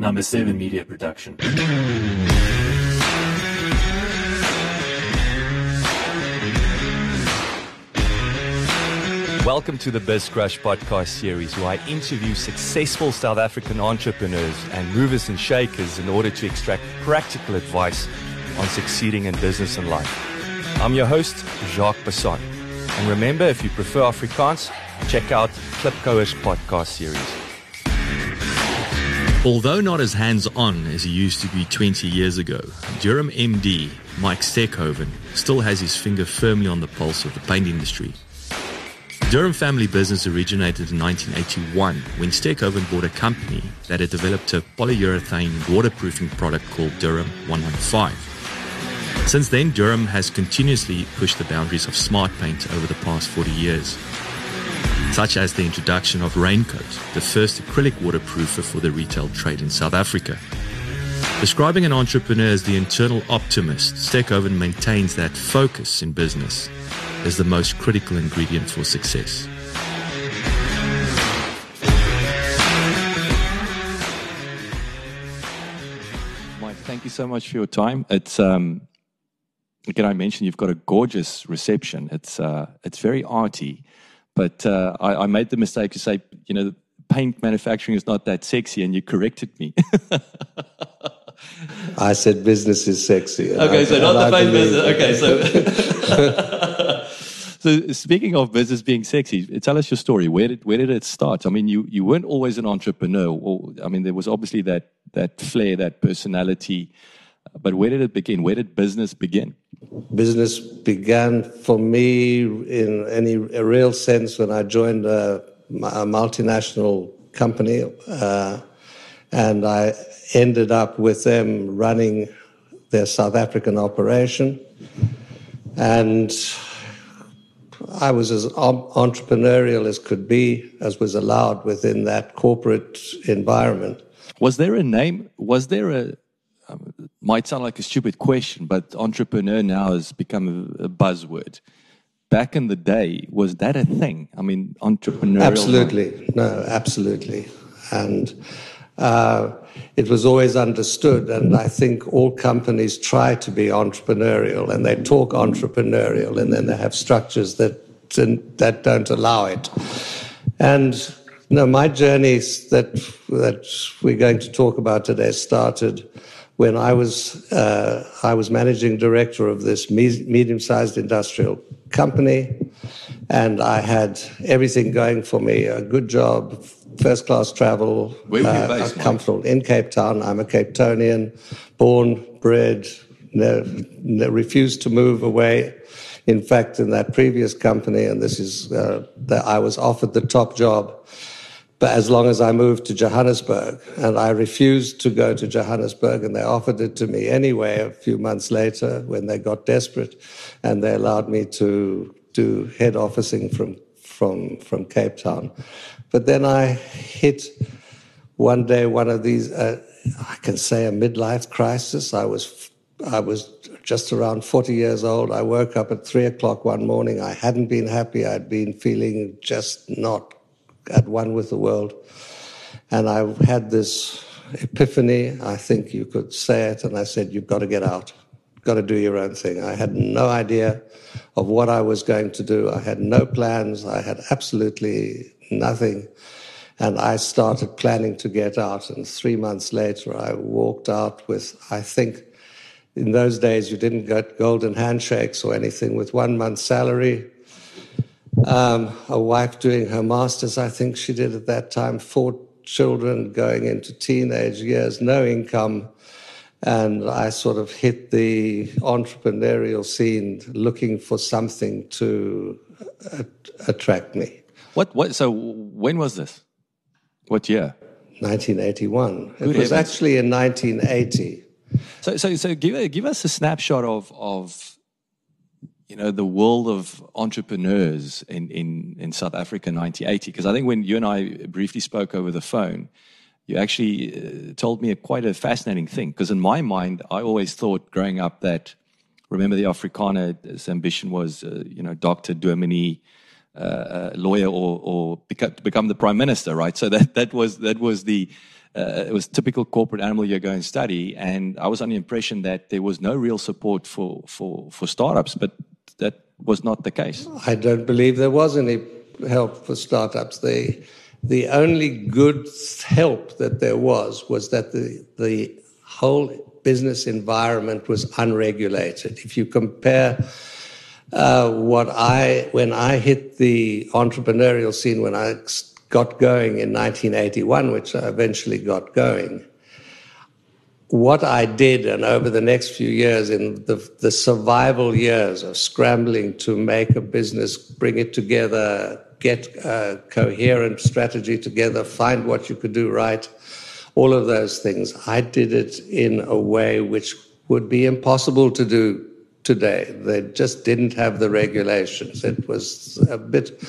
Number 7 Media Production. Welcome to the BizCrush podcast series, where I interview successful South African entrepreneurs and movers and shakers in order to extract practical advice on succeeding in business and life. I'm your host, Jacques Basson. And remember, if you prefer Afrikaans, check out Klipkouers podcast series. Although not as hands on as he used to be 20 years ago, Duram MD Mike Stekhoven still has his finger firmly on the pulse of the paint industry. Duram family business originated in 1981 when Stekhoven bought a company that had developed a polyurethane waterproofing product called Duram 115. Since then, Duram has continuously pushed the boundaries of smart paint over the past 40 years such as the introduction of Raincote, the first acrylic waterproofer for the retail trade in South Africa. Describing an entrepreneur as the internal optimist, Stekhoven maintains that focus in business is the most critical ingredient for success. Mike, thank you so much for your time. It's um, again, I mentioned you've got a gorgeous reception. It's uh, it's very arty. But uh, I, I, made the mistake to say, you know, paint manufacturing is not that sexy, and you corrected me. I said business is sexy. Okay, I, so not the paint business. Okay, so. so speaking of business being sexy, tell us your story. Where did where did it start? I mean, you you weren't always an entrepreneur. Or, I mean, there was obviously that that flair, that personality. But where did it begin? Where did business begin? business began for me in any real sense when I joined a, a multinational company, uh, and I ended up with them running their South African operation, and I was as entrepreneurial as could be, as was allowed within that corporate environment. Was there a name? Was there a might sound like a stupid question, but entrepreneur now has become a, a, buzzword. Back in the day, was that a thing? I mean, entrepreneurial. Absolutely, no, absolutely, and uh, it was always understood. And I think all companies try to be entrepreneurial, and they talk entrepreneurial, and then they have structures that that don't allow it. And no, my journeys that that we're going to talk about today started when I was uh, I was managing director of this me- medium-sized industrial company, and I had everything going for me: a good job, first-class travel, Where were you uh, based, comfortable in Cape Town. I'm a Cape Townian, born, bred, ne- refused to move away. In fact, in that previous company, and this is uh, that I was offered the top job but as long as I moved to Johannesburg. And I refused to go to Johannesburg, and they offered it to me anyway a few months later when they got desperate, and they allowed me to do head officing from, from, from Cape Town. But then I hit one day one of these, uh, I can say a midlife crisis. I was, I was just around 40 years old. I woke up at three o'clock one morning. I hadn't been happy. I'd been feeling just not at one with the world. And I had this epiphany, I think you could say it, and I said, You've got to get out, got to do your own thing. I had no idea of what I was going to do. I had no plans, I had absolutely nothing. And I started planning to get out. And three months later, I walked out with, I think, in those days, you didn't get golden handshakes or anything, with one month's salary um, a wife doing her master's, I think she did at that time, four children going into teenage years, no income. And I sort of hit the entrepreneurial scene looking for something to attract me. What, what, so when was this? What year? 1981. Good it was heavens. actually in 1980. So, so, so give, give us a snapshot of, of you know, the world of entrepreneurs in, in, in South Africa 1980. Because I think when you and I briefly spoke over the phone, you actually uh, told me a, quite a fascinating thing. Because in my mind, I always thought growing up that, remember the Afrikaner's ambition was, uh, you know, doctor, dominee, uh, lawyer, or, or become, become the prime minister, right? So that, that was, that was the, uh, it was typical corporate animal you go and study, and I was under the impression that there was no real support for for for startups, but that was not the case. I don't believe there was any help for startups. The the only good help that there was was that the the whole business environment was unregulated. If you compare uh, what I when I hit the entrepreneurial scene when I got going in 1981, which I eventually got going. What I did, and over the next few years, in the, the survival years of scrambling to make a business, bring it together, get a coherent strategy together, find what you could do right, all of those things, I did it in a way which would be impossible to do today. They just didn't have the regulations. It was a bit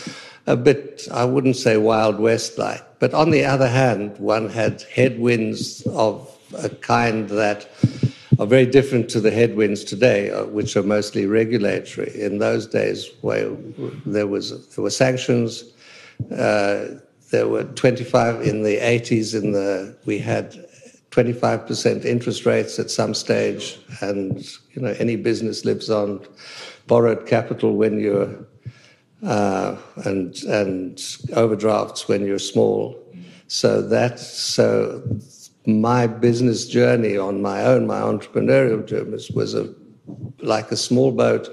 a bit, I wouldn't say Wild West like. But on the other hand, one had headwinds of a kind that are very different to the headwinds today, uh, which are mostly regulatory. In those days, where there was there were sanctions, uh, there were 25 in the 80s. In the we had 25% interest rates at some stage, and you know any business lives on borrowed capital when you're uh, and and overdrafts when you're small. So that so my business journey on my own, my entrepreneurial journey was, was a like a small boat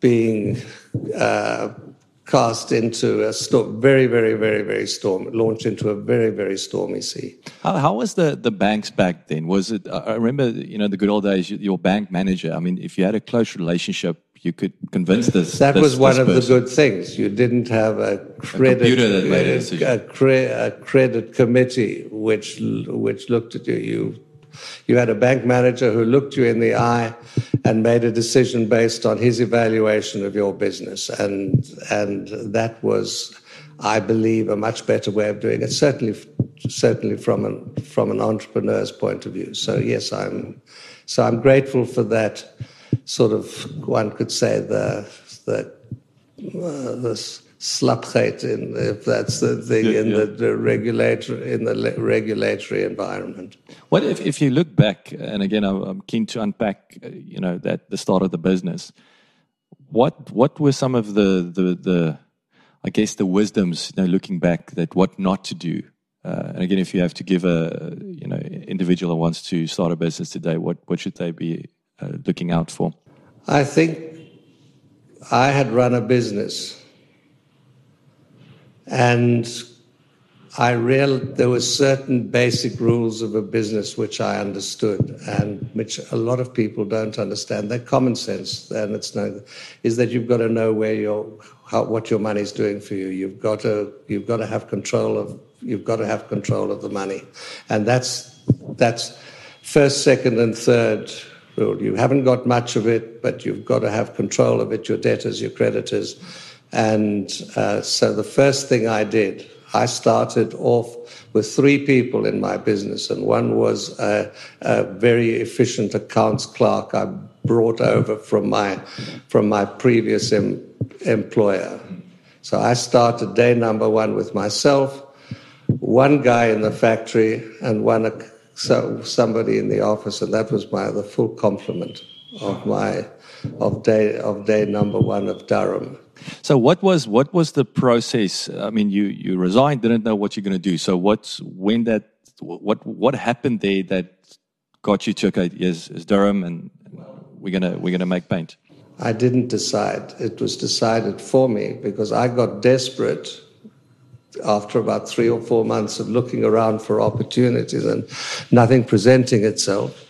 being uh, cast into a storm, very, very, very, very storm, launched into a very, very stormy sea. How, how was the, the banks back then? Was it? I remember, you know, the good old days. Your bank manager. I mean, if you had a close relationship you could convince this. That this, was one of person. the good things. You didn't have a credit a, a, cre- a, credit committee which which looked at you. You you had a bank manager who looked you in the eye and made a decision based on his evaluation of your business, and and that was. I believe a much better way of doing it. Certainly, certainly from an from an entrepreneur's point of view. So yes, I'm so I'm grateful for that sort of one could say the the uh, the slapheid in if that's the thing yeah, in yeah. The, the regulatory in the regulatory environment. What if, if you look back and again I'm keen to unpack uh, you know that the start of the business. What what were some of the the, the I guess the wisdoms you know looking back that what not to do uh, and again, if you have to give a you know individual who wants to start a business today, what what should they be uh, looking out for? I think I had run a business and I realized there were certain basic rules of a business which I understood and which a lot of people don't understand. They're common sense, and it's no, is that you've got to know where your how, what your money is doing for you. You've got to you've got to have control of you've got to have control of the money, and that's that's first, second, and third You haven't got much of it, but you've got to have control of it, your debtors, your creditors. And uh, so the first thing I did, I started off with three people in my business, and one was a, a very efficient accounts clerk I brought over from my from my previous em, employer. So I started day number one with myself, one guy in the factory, and one so somebody in the office, and that was my the full complement of my of day of day number one of Duram. So what was what was the process? I mean, you you resigned, didn't know what you're going to do. So what's when that what what happened there that got you to okay, yes, it's Duram, and we're gonna we're gonna make paint. I didn't decide. It was decided for me because I got desperate after about three or four months of looking around for opportunities and nothing presenting itself.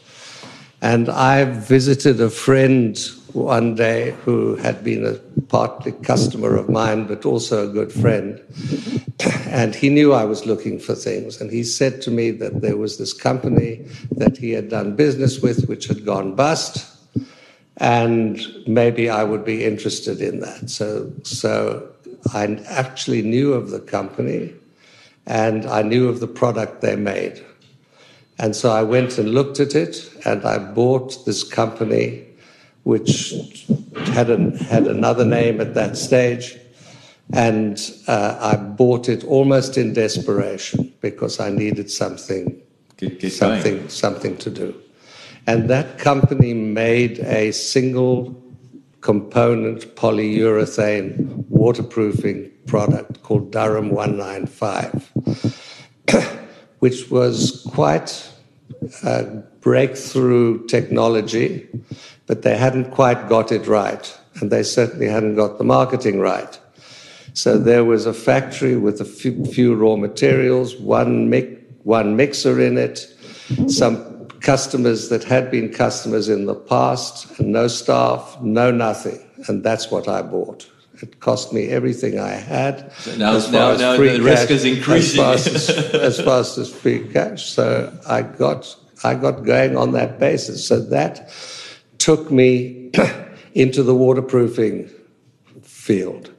And I visited a friend one day who had been a partly customer of mine, but also a good friend. And he knew I was looking for things. And he said to me that there was this company that he had done business with, which had gone bust. And maybe I would be interested in that. So, so I actually knew of the company and I knew of the product they made. And so I went and looked at it and I bought this company, which had, an, had another name at that stage. and uh, I bought it almost in desperation because I needed something, get, get something, going. something to do. And that company made a single component polyurethane waterproofing product called Duram 195, which was quite a breakthrough technology, but they hadn't quite got it right, and they certainly hadn't got the marketing right. So there was a factory with a few, few raw materials, one, one mixer in it, some customers that had been customers in the past, and no staff, no nothing. And that's what I bought. It cost me everything I had. So now, as now, now the cash, risk is increasing. As fast as, as fast as free cash. So I got, I got going on that basis. So that took me into the waterproofing field.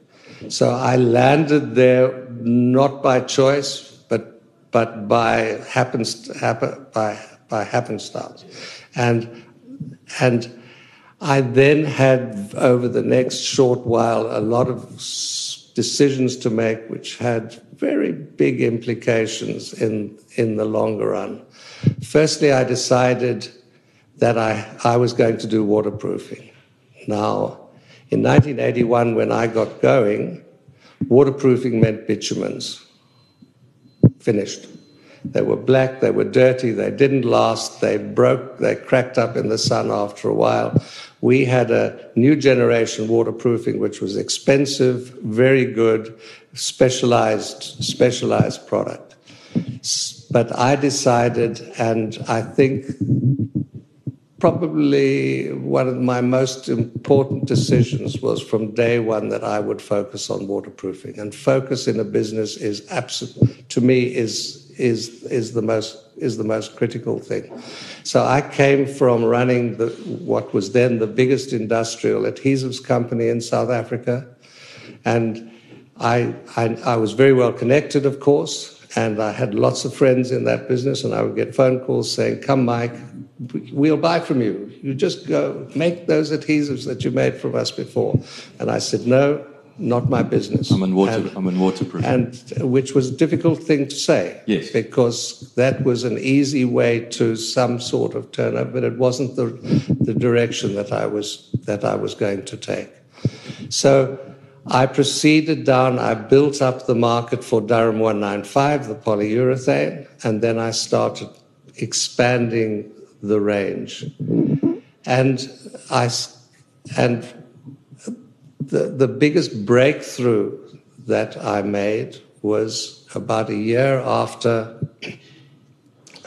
So I landed there not by choice, but but by happens happen, by by happenstance, and and I then had over the next short while a lot of decisions to make, which had very big implications in in the longer run. Firstly, I decided that I, I was going to do waterproofing. Now, in 1981, when I got going, waterproofing meant bitumens. Finished. They were black, they were dirty, they didn't last, they broke, they cracked up in the sun after a while. We had a new generation waterproofing, which was expensive, very good, specialized, specialized product. But I decided, and I think probably one of my most important decisions was from day one that I would focus on waterproofing. And focus in a business is absolute to me is is is the most is the most critical thing. So I came from running the what was then the biggest industrial adhesives company in South Africa, and I, I, I was very well connected, of course, and I had lots of friends in that business, and I would get phone calls saying, "Come, Mike, we'll buy from you. You just go make those adhesives that you made from us before. And I said, no, not my business. I'm in water. And, I'm in waterproof. And uh, which was a difficult thing to say. Yes. Because that was an easy way to some sort of turnover, but it wasn't the the direction that I was that I was going to take. So I proceeded down. I built up the market for Duram 195, the polyurethane, and then I started expanding the range. And I and the the biggest breakthrough that I made was about a year after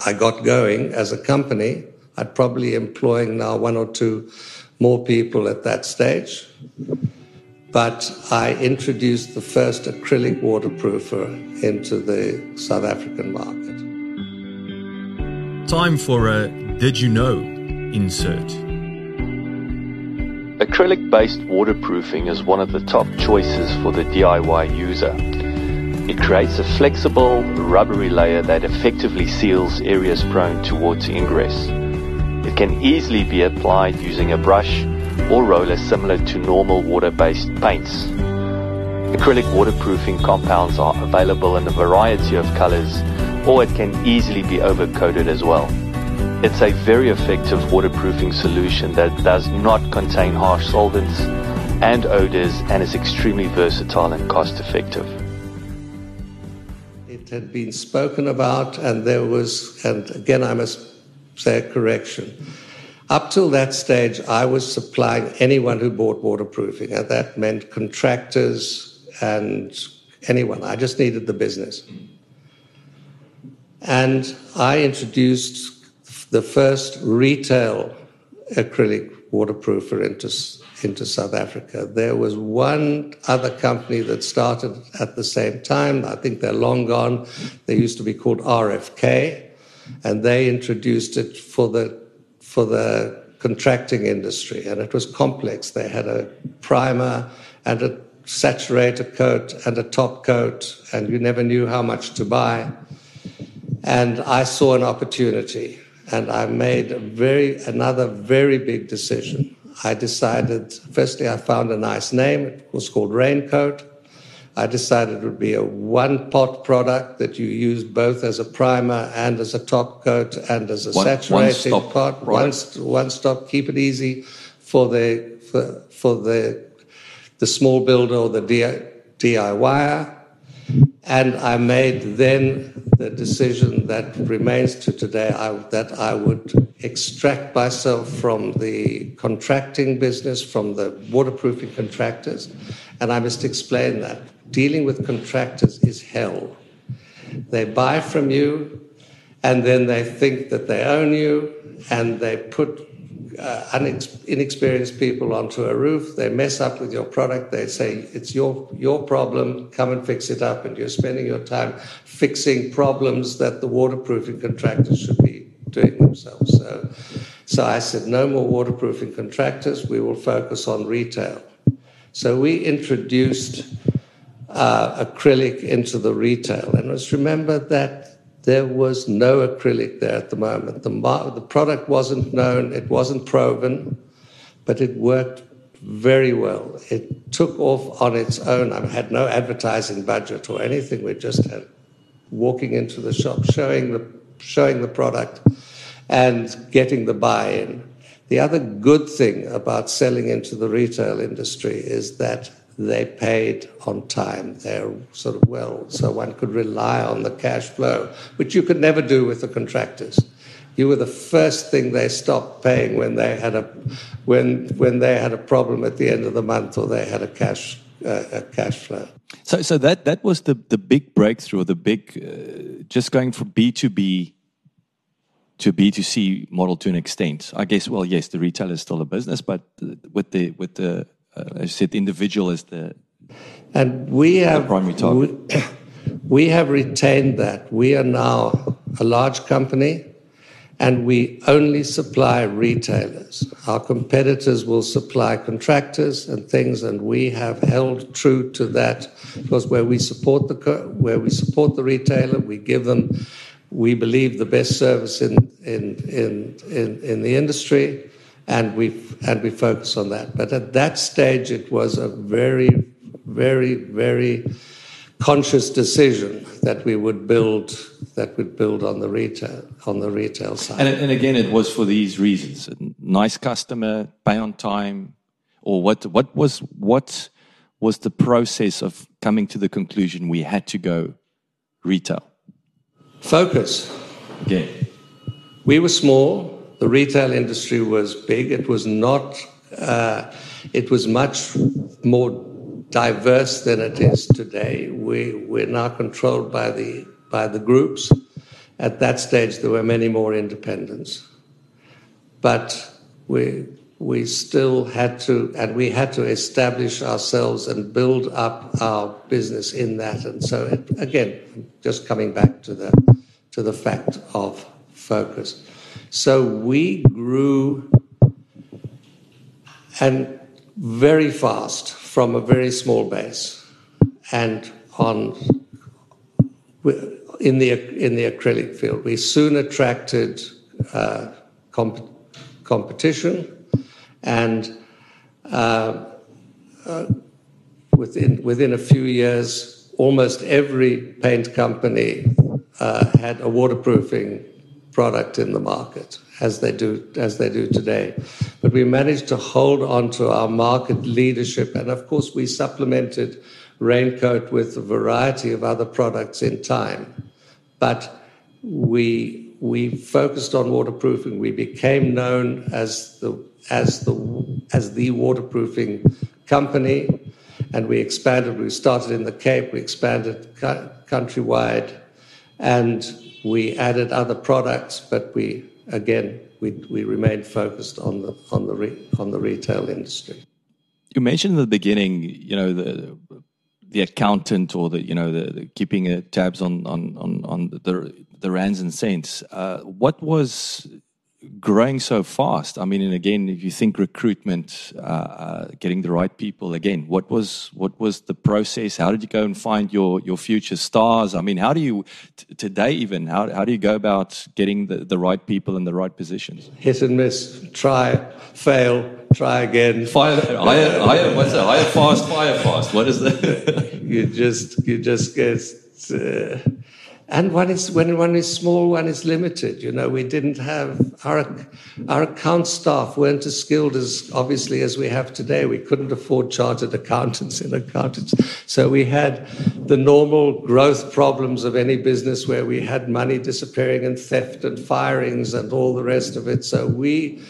I got going as a company. I'd probably employing now one or two more people at that stage. But I introduced the first acrylic waterproofer into the South African market. Time for a did you know? Insert. Acrylic based waterproofing is one of the top choices for the DIY user. It creates a flexible, rubbery layer that effectively seals areas prone to water ingress. It can easily be applied using a brush or roller similar to normal water based paints. Acrylic waterproofing compounds are available in a variety of colors, or it can easily be overcoated as well. It's a very effective waterproofing solution that does not contain harsh solvents and odors and is extremely versatile and cost effective. It had been spoken about, and there was, and again, I must say a correction. Up till that stage, I was supplying anyone who bought waterproofing, and that meant contractors and anyone. I just needed the business. And I introduced the first retail acrylic waterproofer into, into South Africa. There was one other company that started at the same time. I think they're long gone. They used to be called RFK, and they introduced it for the for the contracting industry, and it was complex. They had a primer and a saturator coat and a top coat, and you never knew how much to buy. And I saw an opportunity and I made a very another very big decision. I decided firstly I found a nice name. It was called Raincote, I decided it would be a one pot product that you use both as a primer and as a top coat and as a one, saturating one pot. One, one stop, keep it easy for the for, for the the small builder or the DIYer. And I made then the decision that remains to today I, that I would extract myself from the contracting business, from the waterproofing contractors. And I must explain that. Dealing with contractors is hell. They buy from you, and then they think that they own you, and they put uh, inexperienced people onto a roof. They mess up with your product. They say it's your your problem. Come and fix it up. And you're spending your time fixing problems that the waterproofing contractors should be doing themselves. So, so I said, no more waterproofing contractors. We will focus on retail. So we introduced uh, acrylic into the retail, and let's remember that there was no acrylic there at the moment. The, the product wasn't known, it wasn't proven, but it worked very well. It took off on its own. I had no advertising budget or anything. We just had walking into the shop, showing the showing the product, and getting the buy-in. The other good thing about selling into the retail industry is that they paid on time. They're sort of well, so one could rely on the cash flow, which you could never do with the contractors. You were the first thing they stopped paying when they had a when when they had a problem at the end of the month or they had a cash uh, a cash flow. So so that that was the the big breakthrough, the big uh, just going from B two B to B2C model to an extent. I guess, well, yes, the retail is still a business, but with the with the uh, as you said, individual is the and we have primary target. We, we have retained that. We are now a large company and we only supply retailers. Our competitors will supply contractors and things, and we have held true to that because where we support the where we support the retailer, we give them, we believe, the best service in in in in, in the industry and we and we focus on that. But at that stage, it was a very, very, very conscious decision that we would build that would build on the retail on the retail side. And, and again, it was for these reasons: nice customer, pay on time, or what? What was what was the process of coming to the conclusion we had to go retail? Focus. Again, we were small the retail industry was big. It was not, uh, it was much more diverse than it is today. We, we're now controlled by the, by the groups. At that stage, there were many more independents. But we, we still had to, and we had to establish ourselves and build up our business in that. And so, it, again, just coming back to the, to the fact of focus. So we grew and very fast from a very small base and on in the in the acrylic field. We soon attracted uh, comp- competition and uh, uh, within within a few years, almost every paint company uh, had a waterproofing product in the market as they do as they do today. But we managed to hold on to our market leadership, and of course, we supplemented Raincote with a variety of other products in time. But we we focused on waterproofing. We became known as the as the as the waterproofing company, and we expanded. We started in the Cape. We expanded countrywide, and we added other products, but we again we, we remained focused on the on the re, on the retail industry. You mentioned in the beginning, you know, the the accountant or the you know the, the keeping tabs on on on, on the the rands and cents. Uh, what was growing so fast? I mean, and again, if you think recruitment, uh, uh, getting the right people, again, what was what was the process? How did you go and find your your future stars? I mean, how do you t- today even how how do you go about getting the, the right people in the right positions? Hit and miss, try, fail, try again. Fire, higher, higher, what's that? Higher fast, fire fast. What is that? you just you just get. Uh, and one is when one is small, one is limited. You know, we didn't have our our account staff weren't as skilled as obviously as we have today. We couldn't afford chartered accountants and accountants, so we had the normal growth problems of any business where we had money disappearing and theft and firings and all the rest of it. So we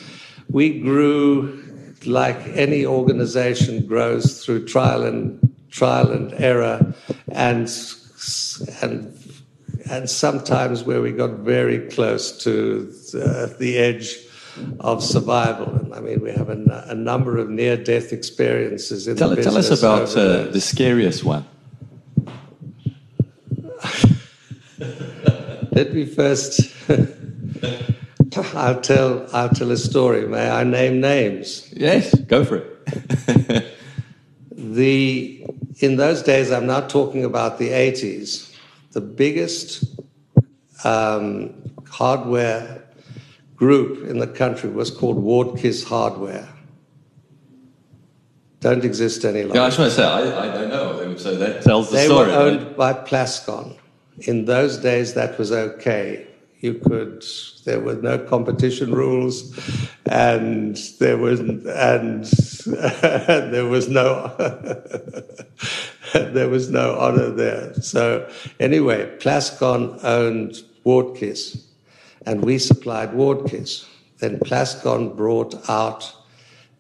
we grew like any organization grows through trial and trial and error and and and sometimes where we got very close to uh, the edge of survival. And I mean, we have a, a number of near death experiences in tell, the business. Tell us about uh, the scariest one. Let me first. I'll tell. I'll tell a story. May I name names? Yes, go for it. the in those days, I'm not talking about the 80s the biggest um, hardware group in the country was called Wardkiss Hardware. Don't exist any longer. Yeah, I just want to say, I, I don't know. So that tells the they story. They were owned right? by Plascon. In those days, that was okay. You could, there were no competition rules, and there was, and there was no, there was no honor there. So anyway, Plascon owned Wardkiss, and we supplied Wardkiss. Then Plascon brought out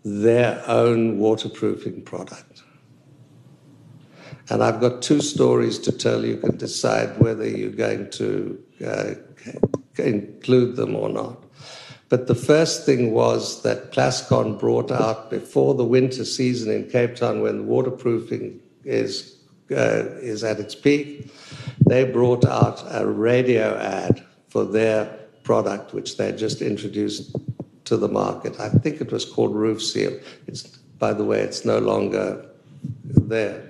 their own waterproofing product. And I've got two stories to tell. You can decide whether you're going to uh, include them or not. But the first thing was that Plascon brought out before the winter season in Cape Town, when the waterproofing is uh, is at its peak, they brought out a radio ad for their product, which they just introduced to the market. I think it was called Roof Seal. It's by the way, it's no longer there.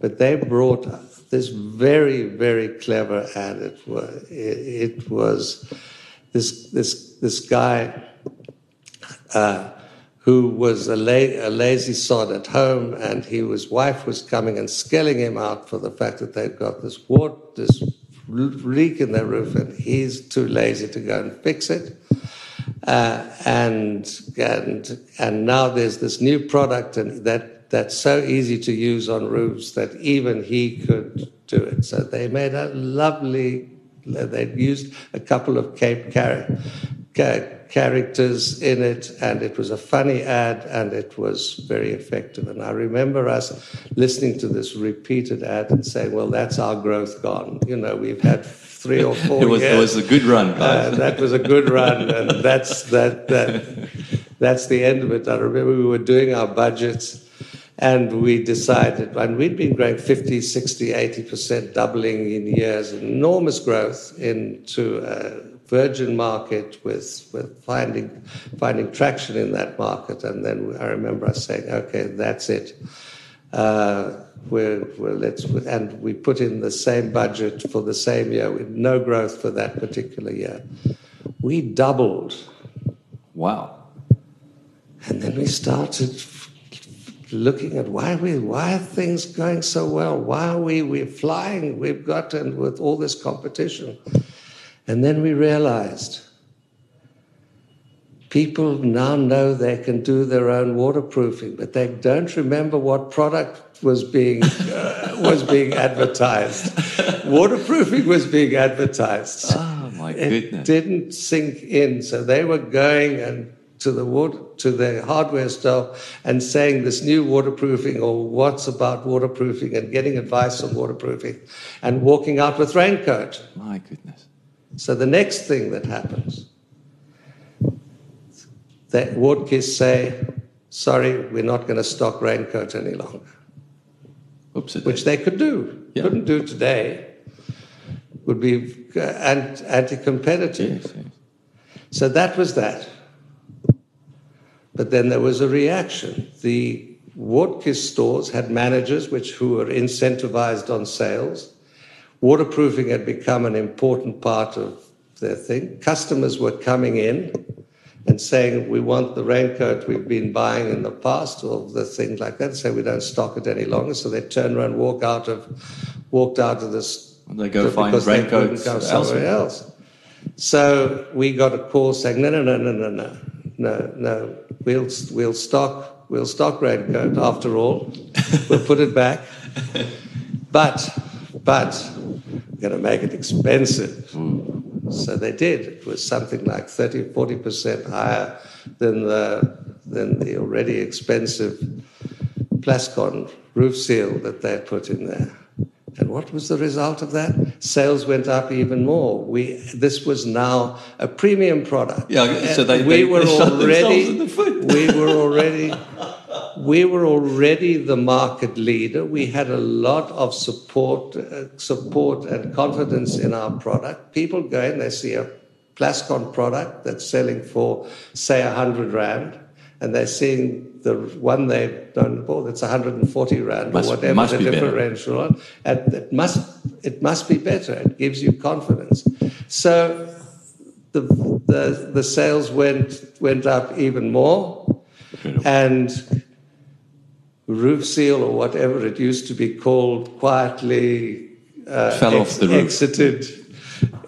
But they brought this very, very clever ad. It was, it, it was this this this guy. Uh, who was a, la- a, lazy sod at home, and he, his wife was coming and scaling him out for the fact that they've got this water, this leak in their roof, and he's too lazy to go and fix it. Uh, and and and now there's this new product, and that that's so easy to use on roofs that even he could do it. So they made a lovely. They used a couple of Cape characters in it, and it was a funny ad, and it was very effective. And I remember us listening to this repeated ad and saying, "Well, that's our growth gone." You know, we've had three or four it was, years. It was a good run, uh, that was a good run, and that's that that that's the end of it. I remember we were doing our budgets. And we decided, and we'd been growing 50, 60, 80%, doubling in years, enormous growth into a virgin market with, with finding, finding traction in that market. And then I remember us saying, okay, that's it. Uh, we're, we're, let's, and we put in the same budget for the same year with no growth for that particular year. We doubled. Wow. And then we started looking at why we why are things going so well? Why are we we're flying? We've gotten with all this competition. And then we realized people now know they can do their own waterproofing, but they don't remember what product was being uh, was being advertised. waterproofing was being advertised. Oh my goodness! It didn't sink in, so they were going and to the water, to the hardware store and saying this new waterproofing or what's about waterproofing and getting advice on waterproofing and walking out with Raincote. My goodness. So the next thing that happens, that Wardkiss say, sorry, we're not going to stock Raincote any longer. Oops, which they could do. Yeah. Couldn't do today. Would be uh, anti-competitive. Yes, yes. So that was that. But then there was a reaction. The Wardkiss stores had managers which who were incentivized on sales. Waterproofing had become an important part of their thing. Customers were coming in and saying, We want the Raincote we've been buying in the past, or the things like that, say we don't stock it any longer. So they turn around, walk out of walked out of this and they go find Raincotes somewhere else. So we got a call saying, No, no, no, no, no, no, no, no. We'll we'll stock We'll stock Raincote after all. we'll put it back. But, but, we're going to make it expensive. So they did. It was something like 30, 40% higher than the, than the already expensive Plascon roof seal that they put in there. And what was the result of that? Sales went up even more. We this was now a premium product. Yeah, so they, we they, were they already the we were already we were already the market leader. We had a lot of support uh, support and confidence in our product. People go in, they see a Plascon product that's selling for say a hundred rand, and they're seeing the one they've done before that's 140 rand must, or whatever the differential on, and it must it must be better. It gives you confidence. So the the, the sales went went up even more, and roof seal or whatever it used to be called quietly uh, fell ex- off the roof. exited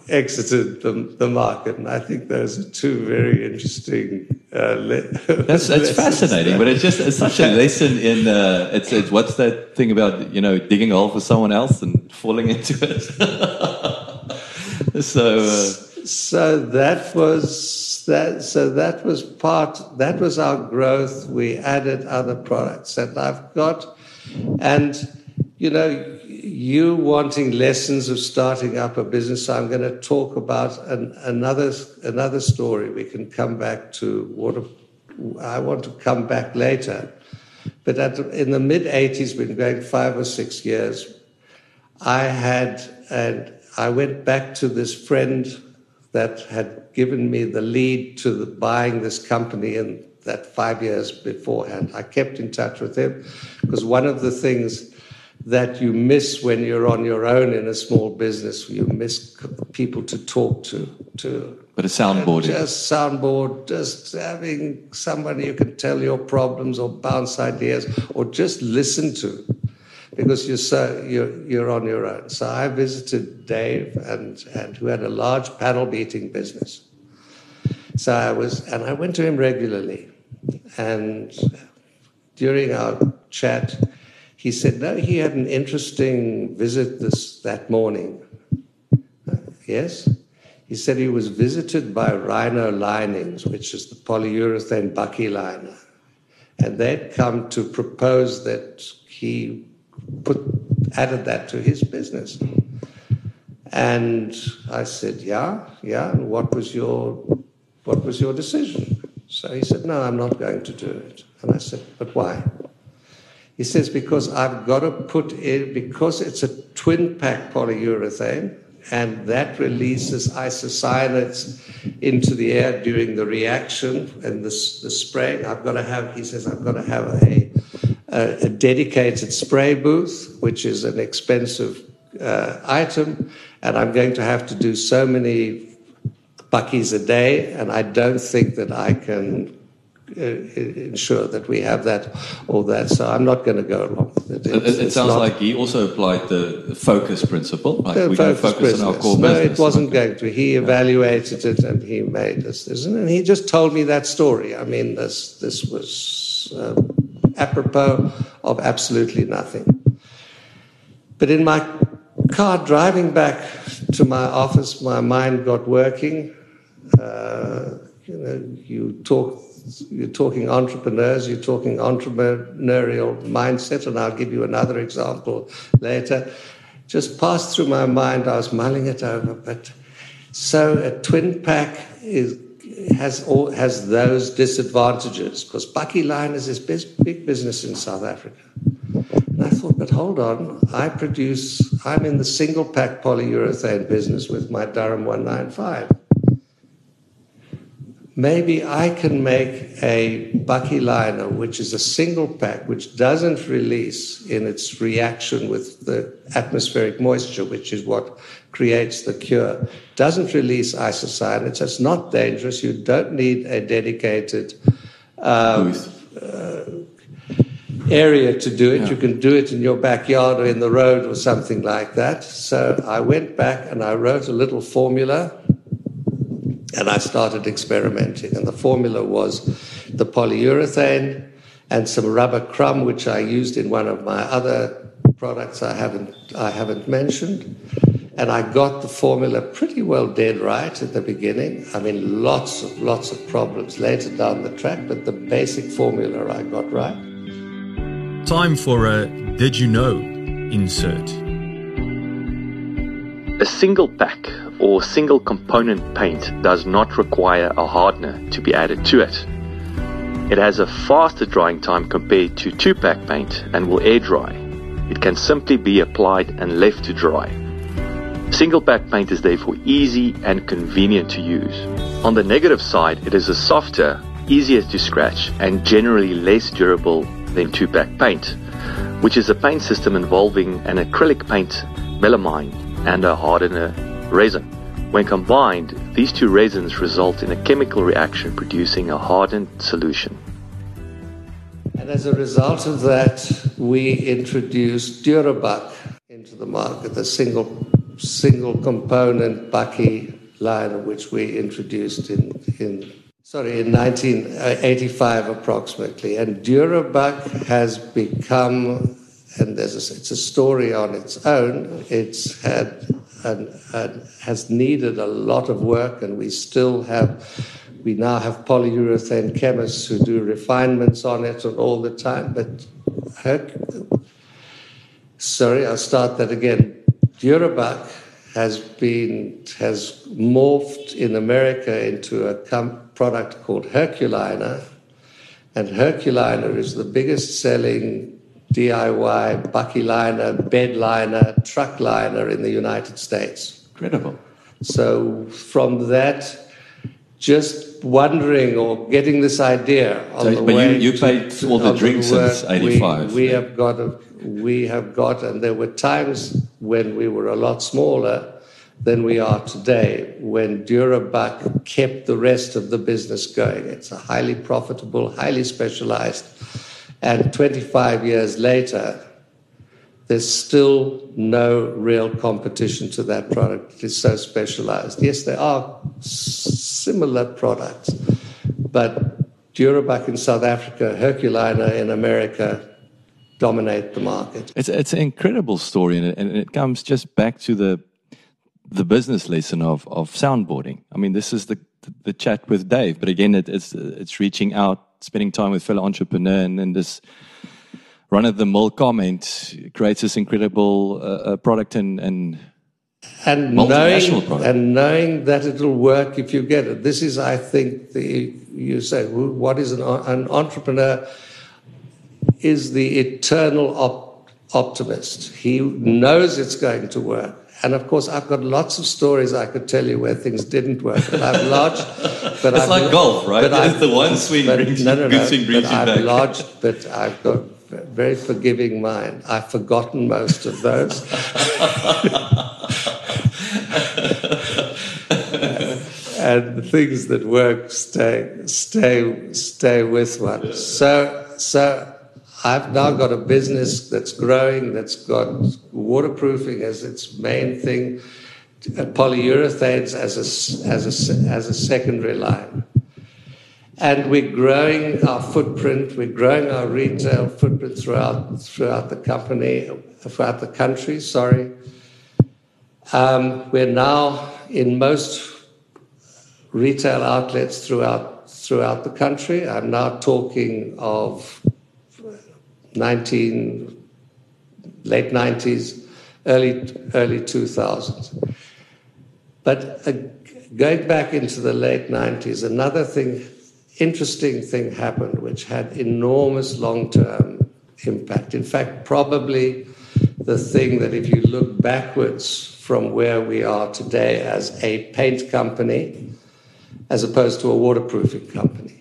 exited the, the market. And I think those are two very interesting. Uh, le- that's that's fascinating, but it's just it's such a lesson in. Uh, it's, it's what's that thing about you know digging a hole for someone else and falling into it. so. Uh, so that was that. So that was part. That was our growth. We added other products, and I've got, and you know, you wanting lessons of starting up a business, I'm going to talk about an, another another story. We can come back to what I want to come back later. But at, in the mid 80s, been going five or six years, I had and I went back to this friend that had given me the lead to the, buying this company in that five years beforehand. I kept in touch with him because one of the things that you miss when you're on your own in a small business. You miss people to talk to. to but a soundboard. Just soundboard, just having someone you can tell your problems or bounce ideas or just listen to. Because you're so you're you're on your own. So I visited Dave and, and who had a large panel beating business. So I was and I went to him regularly. And during our chat, he said, no, he had an interesting visit this, that morning. yes? He said he was visited by Rhino Linings, which is the polyurethane bakkie liner. And they'd come to propose that he put, added that to his business. And I said, yeah, yeah. And what was your, what was your decision? So he said, no, I'm not going to do it. And I said, but why? He says, because I've got to put in, because it's a twin pack polyurethane, and that releases isocyanates into the air during the reaction and the, the spraying. I've got to have, he says, I've got to have a, a, a dedicated spray booth, which is an expensive uh, item, and I'm going to have to do so many bakkies a day, and I don't think that I can ensure that we have that or that. So I'm not going to go along with it. It's, it, it sounds like he also applied the focus principle. Like we focus, focus business. on our core no, business. it wasn't okay. going to. He evaluated it and he made this, and he just told me that story. I mean, this this was um, apropos of absolutely nothing. But in my car driving back to my office, my mind got working. Uh, you know, you talk you're talking entrepreneurs, you're talking entrepreneurial mindset, and I'll give you another example later. Just passed through my mind, I was mulling it over, but so a twin pack is has all has those disadvantages because Bakkie Line is big, big business in South Africa. And I thought, but hold on, I produce, I'm in the single pack polyurethane business with my Duram 195 maybe I can make a bakkie liner, which is a single pack, which doesn't release in its reaction with the atmospheric moisture, which is what creates the cure, doesn't release isocyanates. It's not dangerous. You don't need a dedicated um, uh, area to do it. Yeah. You can do it in your backyard or in the road or something like that. So I went back and I wrote a little formula and I started experimenting. And the formula was the polyurethane and some rubber crumb, which I used in one of my other products I haven't, I haven't mentioned. And I got the formula pretty well dead right at the beginning. I mean, lots of, lots of problems later down the track, but the basic formula I got right. Time for a Did You Know insert. A single pack or single component paint does not require a hardener to be added to it. It has a faster drying time compared to two pack paint and will air dry. It can simply be applied and left to dry. Single pack paint is therefore easy and convenient to use. On the negative side, it is a softer, easier to scratch, and generally less durable than two pack paint, which is a paint system involving an acrylic paint, melamine, and a hardener resin. When combined, these two resins result in a chemical reaction producing a hardened solution. And as a result of that, we introduced Durabak into the market, the single, single component bakkie line, which we introduced in, in sorry, in 1985 uh, approximately. And Durabak has become, and there's a, it's a story on its own, it's had and, and has needed a lot of work, and we still have. We now have polyurethane chemists who do refinements on it all the time. But sorry, I'll start that again. Durabak has been has morphed in America into a com- product called Herculiner, and Herculiner is the biggest selling DIY bakkie liner, bed liner, truck liner in the United States. Incredible. So from that, just wondering or getting this idea on so, the but way you, you paid all the drinks since '85. We, we yeah. have got a, we have got, and there were times when we were a lot smaller than we are today when Durabak kept the rest of the business going. It's a highly profitable, highly specialized and 25 years later, there's still no real competition to that product. It is so specialized. Yes, there are similar products, but Durabak in South Africa, Herculiner in America dominate the market. It's, it's an incredible story, and it, and it comes just back to the the business lesson of, of soundboarding. I mean, this is the, the chat with Dave, but again, it, it's, it's reaching out spending time with fellow entrepreneur and then this run of the mill comment creates this incredible uh, uh product and, and and knowing, product. and knowing that it'll work if you get it. This is, I think, the you say, what is an, an entrepreneur? Is the eternal op- optimist. He knows it's going to work. And of course, I've got lots of stories I could tell you where things didn't work. But I've lodged. But it's I've, like golf, right? But I've, the one swing but, brings, no, no, no, swing brings but I've back. lodged, but I've got a very forgiving mind. I've forgotten most of those. and the things that work stay stay stay with one. So so I've now got a business that's growing, that's got waterproofing as its main thing, polyurethanes as a, as a, as a secondary line. And we're growing our footprint, we're growing our retail footprint throughout, throughout the company, throughout the country, sorry. Um, we're now in most retail outlets throughout, throughout the country. I'm now talking of 19, late 90s, early, early 2000s. But uh, going back into the late 90s, another thing, interesting thing happened, which had enormous long term impact. In fact, probably the thing that if you look backwards from where we are today as a paint company, as opposed to a waterproofing company.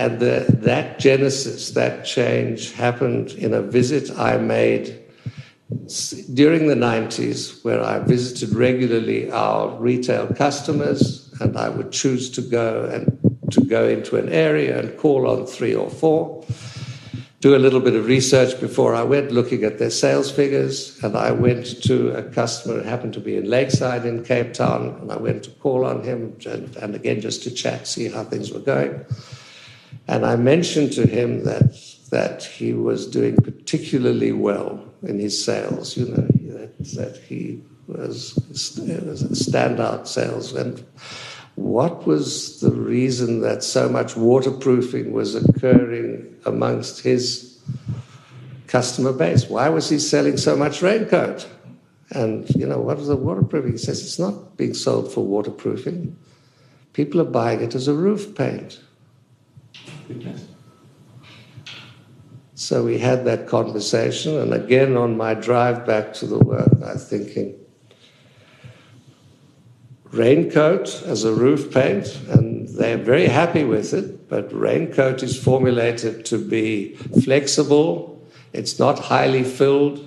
And the, that genesis, that change happened in a visit I made during the 90s, where I visited regularly our retail customers, and I would choose to go and to go into an area and call on three or four, do a little bit of research before I went, looking at their sales figures. And I went to a customer who happened to be in Lakeside in Cape Town, and I went to call on him, and, and again just to chat, see how things were going. And I mentioned to him that that he was doing particularly well in his sales. You know that, that he was, a standout sales and what was the reason that so much waterproofing was occurring amongst his customer base? Why was he selling so much Raincote? And, you know, what is the waterproofing? He says it's not being sold for waterproofing. People are buying it as a roof paint. So we had that conversation, and again on my drive back to the work, I'm thinking, Raincote as a roof paint, and they're very happy with it. But Raincote is formulated to be flexible, it's not highly filled,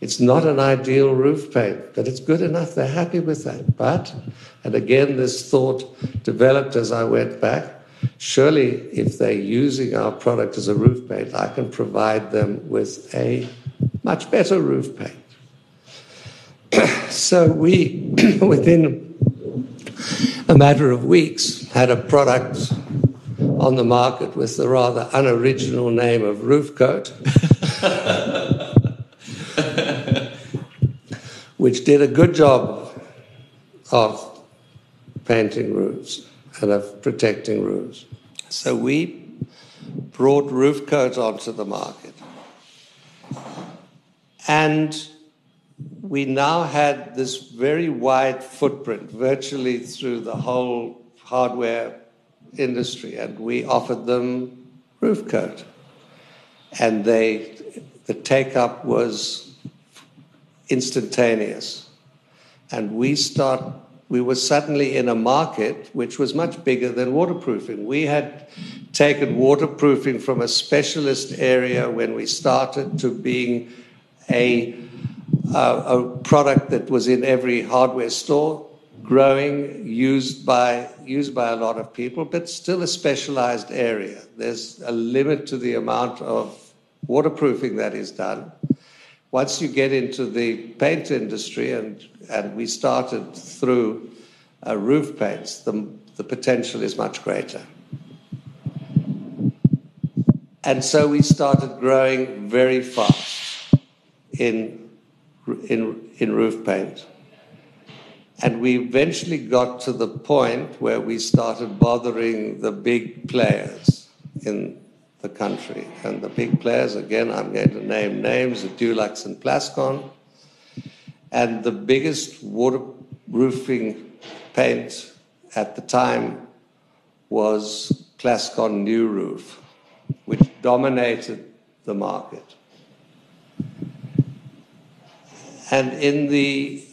it's not an ideal roof paint, but it's good enough. They're happy with that. But, and again, this thought developed as I went back. Surely, if they're using our product as a roof paint, I can provide them with a much better roof paint. so we, within a matter of weeks, had a product on the market with the rather unoriginal name of Roof Coat, which did a good job of painting roofs and of protecting roofs. So we brought Roof Coat onto the market. And we now had this very wide footprint virtually through the whole hardware industry, and we offered them roof coat. And they, the take up was instantaneous. And we start, we were suddenly in a market which was much bigger than waterproofing. We had taken waterproofing from a specialist area when we started to being a uh, a product that was in every hardware store, growing, used by used by a lot of people, but still a specialized area. There's a limit to the amount of waterproofing that is done. Once you get into the paint industry, and and we started through uh, roof paints, the the potential is much greater. And so we started growing very fast in in, in roof paint. And we eventually got to the point where we started bothering the big players in the country. And the big players, again, I'm going to name names Dulux and Plascon. And the biggest waterproofing paint at the time was Plascon Nuroof, which dominated the market. And in the,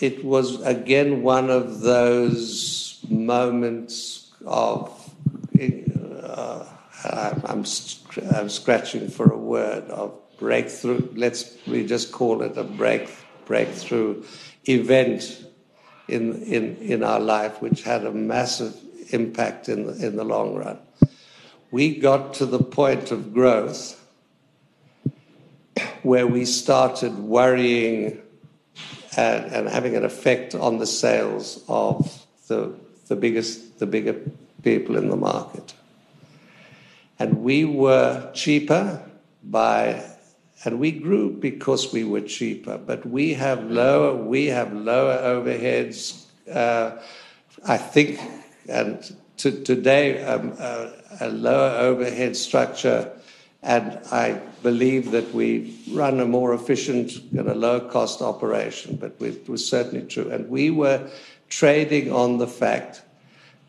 it was again one of those moments of, uh, I'm, I'm scratching for a word, of breakthrough. Let's we just call it a break, breakthrough event in, in, in our life, which had a massive impact in the, in the long run. We got to the point of growth where we started worrying and, and, having an effect on the sales of the, the biggest, the bigger people in the market. And we were cheaper by, and we grew because we were cheaper, but we have lower, we have lower overheads. Uh, I think, and to, today, um, uh, a lower overhead structure and I believe that we run a more efficient and a low cost operation, but it was certainly true. And we were trading on the fact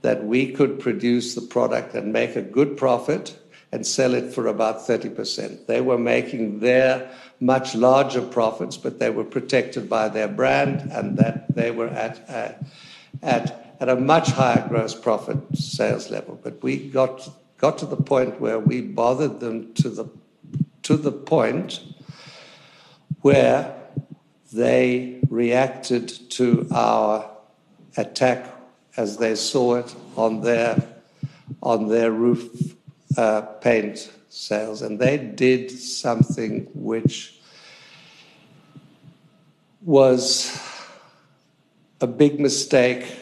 that we could produce the product and make a good profit and sell it for about 30%. They were making their much larger profits, but they were protected by their brand and that they were at, uh, at at a much higher gross profit sales level. But we got got to the point where we bothered them to the to the point where they reacted to our attack as they saw it on their on their roof uh, paint sales, and they did something which was a big mistake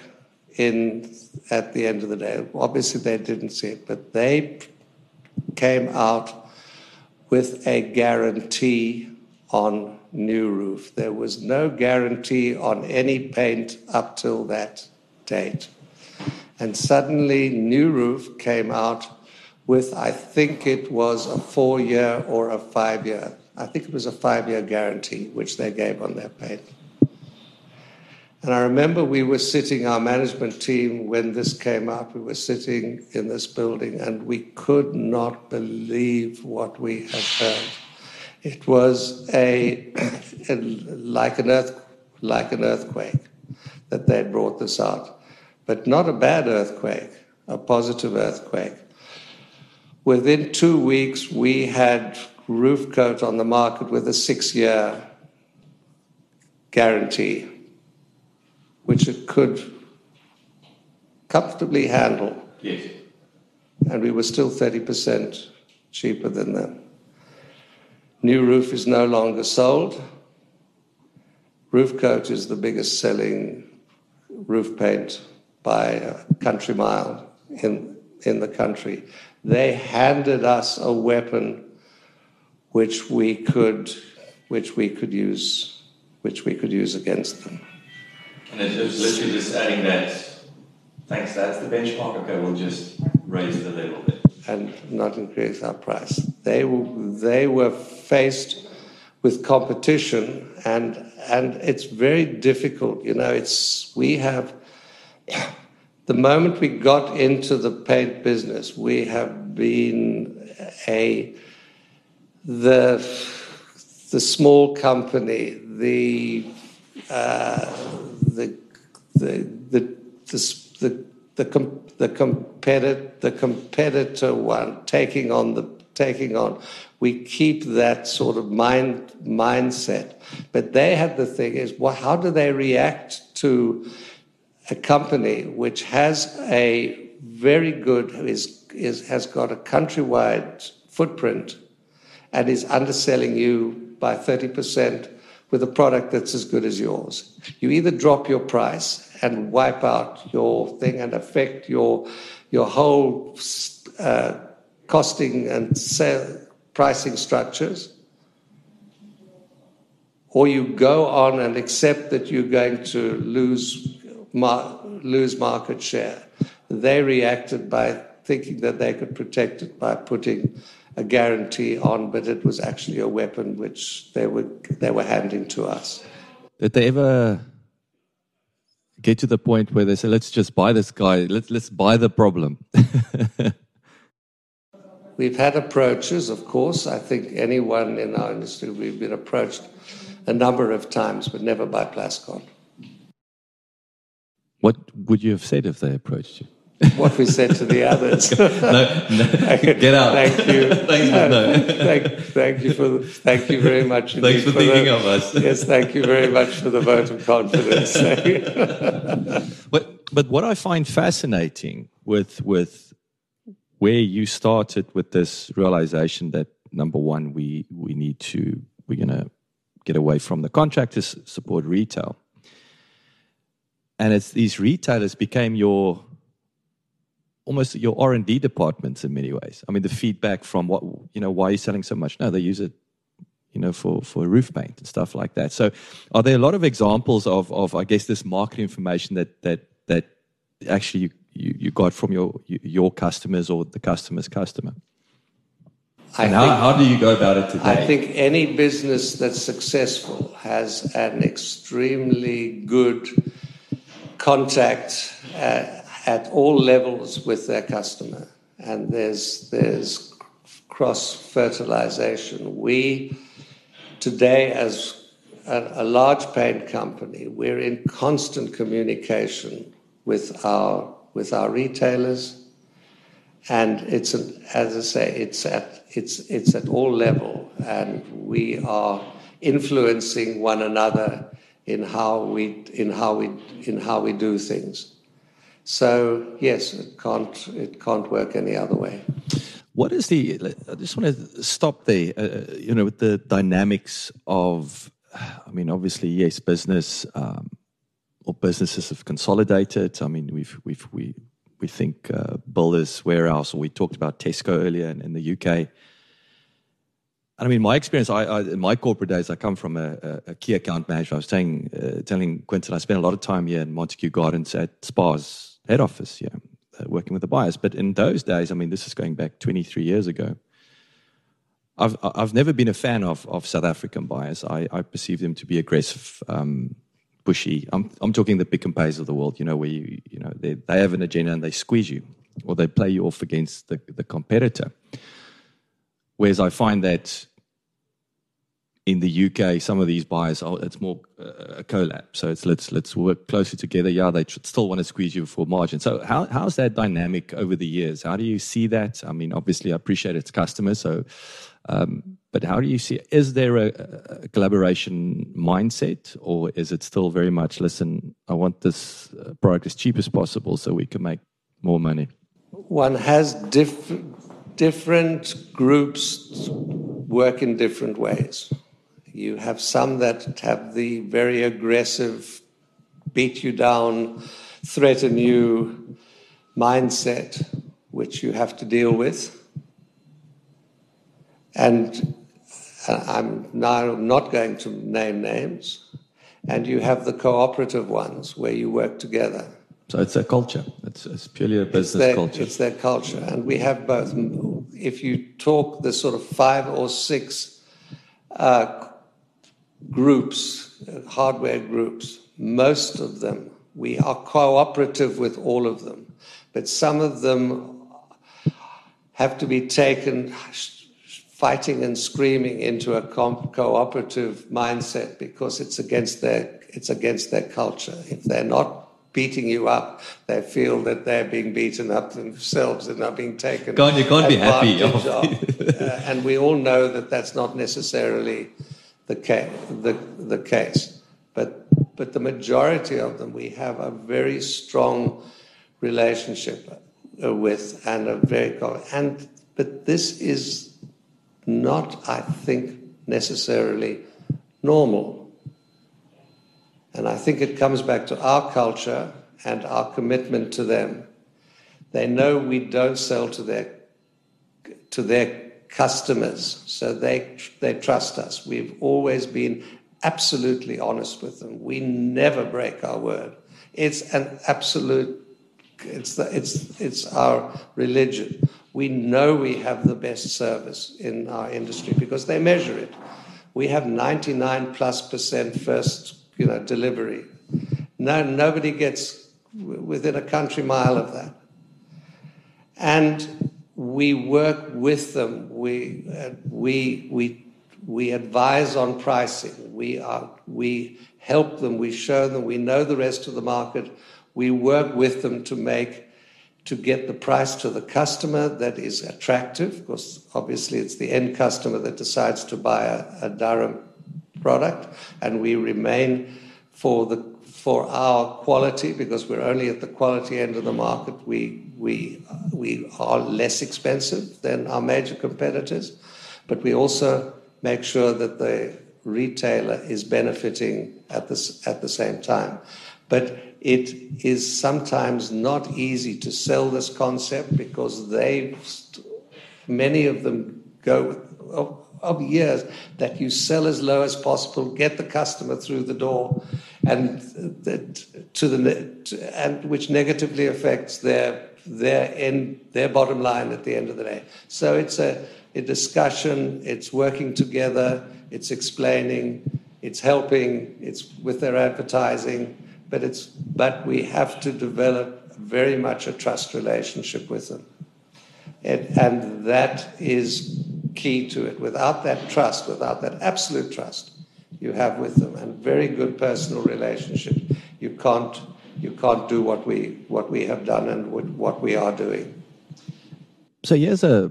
in at the end of the day. Obviously, they didn't see it, but they came out with a guarantee on Nuroof. There was no guarantee on any paint up till that date. And suddenly, Nuroof came out with, I think it was a four year or a five year, I think it was a five year guarantee, which they gave on their paint. And I remember we were sitting, our management team, when this came up, we were sitting in this building and we could not believe what we had heard. It was a, like an earth, like an earthquake that they brought this out, but not a bad earthquake, a positive earthquake. Within two weeks, we had roof coat on the market with a six-year guarantee which it could comfortably handle. Yes. And we were still 30% cheaper than them. Nuroof is no longer sold. Roof coat is the biggest selling roof paint by a country mile in, in the country. They handed us a weapon which we could, which we could use, which we could use against them. And it's literally just adding that, thanks, that's the benchmark, okay, we'll just raise the level bit. And not increase our price. They they were faced with competition, and, and it's very difficult. You know, it's, we have, the moment we got into the paint business, we have been a, the, the small company, the, uh, the the the the the, com, the competitor the competitor one taking on the taking on we keep that sort of mind mindset but they have the thing is well how do they react to a company which has a very good is is has got a countrywide footprint and is underselling you by 30% with a product that's as good as yours. You either drop your price and wipe out your thing and affect your your whole uh, costing and sale, pricing structures, or you go on and accept that you're going to lose mar- lose market share. They reacted by thinking that they could protect it by putting a guarantee on, but it was actually a weapon which they were they were handing to us. Did they ever get to the point where they say, "Let's just buy this guy. Let's let's buy the problem"? we've had approaches, of course. I think anyone in our industry we've been approached a number of times, but never by Plascon. What would you have said if they approached you? what we said to the others. no, no, get out. Thank you. Thanks, no. thank, thank you for the, thank you very much. Thanks for, for thinking the, of us. yes, thank you very much for the vote of confidence. but but what I find fascinating with with where you started with this realization that number one we we need to we're gonna get away from the contractors support retail and it's these retailers became your almost your R and D departments in many ways. I mean, the feedback from what you know, why are you selling so much? No, they use it, you know, for for roof paint and stuff like that. So, are there a lot of examples of of I guess this market information that that that actually you you, you got from your your customers or the customer's customer? I and how, think, how do you go about it today? I think any business that's successful has an extremely good contact. Uh, at all levels with their customer, and there's there's cross fertilization. We today, as a, a large paint company, we're in constant communication with our with our retailers, and it's as I say, it's at it's it's at all level, and we are influencing one another in how we in how we in how we do things. So yes, it can't it can't work any other way. What is the? I just want to stop there. Uh, you know, with the dynamics of, I mean, obviously, yes, business um, or businesses have consolidated. I mean, we've we've we we think uh, Builders Warehouse, or we talked about Tesco earlier in, in the UK. And I mean, my experience, I, I, in my corporate days, I come from a, a, a key account manager. I was saying, uh, telling Quentin, I spent a lot of time here in Montague Gardens at SPAR's head office, yeah, uh, working with the buyers. But in those days, I mean, this is going back 23 years ago. I've, I've never been a fan of, of South African buyers. I, I perceive them to be aggressive, um, pushy. I'm, I'm talking the Pick n Pays of the world, you know, where you, you know, they, they have an agenda and they squeeze you or they play you off against the, the competitor. Whereas I find that in the UK, some of these buyers, are, it's more uh, a collab. So it's let's let's work closely together. Yeah, they still want to squeeze you for margin. So how how's that dynamic over the years? How do you see that? I mean, obviously, I appreciate it's customers. So, um, but how do you see? Is there a, a, collaboration mindset, or is it still very much listen? I want this uh, product as cheap as possible so we can make more money. One has different different groups work in different ways. You have some that have the very aggressive, beat you down, threaten you mindset, which you have to deal with. And I'm now not going to name names. And you have the cooperative ones where you work together. So it's a culture. It's, it's purely a business it's their, culture. It's their culture. And we have both. If you talk the sort of five or six uh, groups, uh, hardware groups, most of them, we are cooperative with all of them. But some of them have to be taken fighting and screaming into a cooperative mindset because it's against their it's against their culture. If they're not beating you up. They feel that they're being beaten up themselves and are being taken. God, you can't be happy. Of. uh, and we all know that that's not necessarily the case. The, the case. But, but the majority of them we have a very strong relationship uh, with and a very and but this is not, I think, necessarily normal. And I think it comes back to our culture and our commitment to them. They know we don't sell to their, to their customers, so they, they trust us. We've always been absolutely honest with them. We never break our word. It's an absolute, it's, the, it's, it's our religion. We know we have the best service in our industry because they measure it. We have 99 plus percent first you know, delivery. No, nobody gets within a country mile of that. And we work with them. We, uh, we, we, we advise on pricing. We, are, we help them. We show them. We know the rest of the market. We work with them to make to get the price to the customer that is attractive, because obviously it's the end customer that decides to buy a, a Duram product, and we remain for the for our quality because we're only at the quality end of the market. We we we are less expensive than our major competitors, but we also make sure that the retailer is benefiting at this at the same time. But it is sometimes not easy to sell this concept because they many of them go of years that you sell as low as possible, get the customer through the door, and that, to the and which negatively affects their their end their bottom line at the end of the day. So it's a, a discussion. It's working together. It's explaining. It's helping. It's with their advertising. But it's but we have to develop very much a trust relationship with them. It, and that is key to it. Without that trust, without that absolute trust you have with them, and very good personal relationship, you can't you can't do what we what we have done and what we are doing. So here's a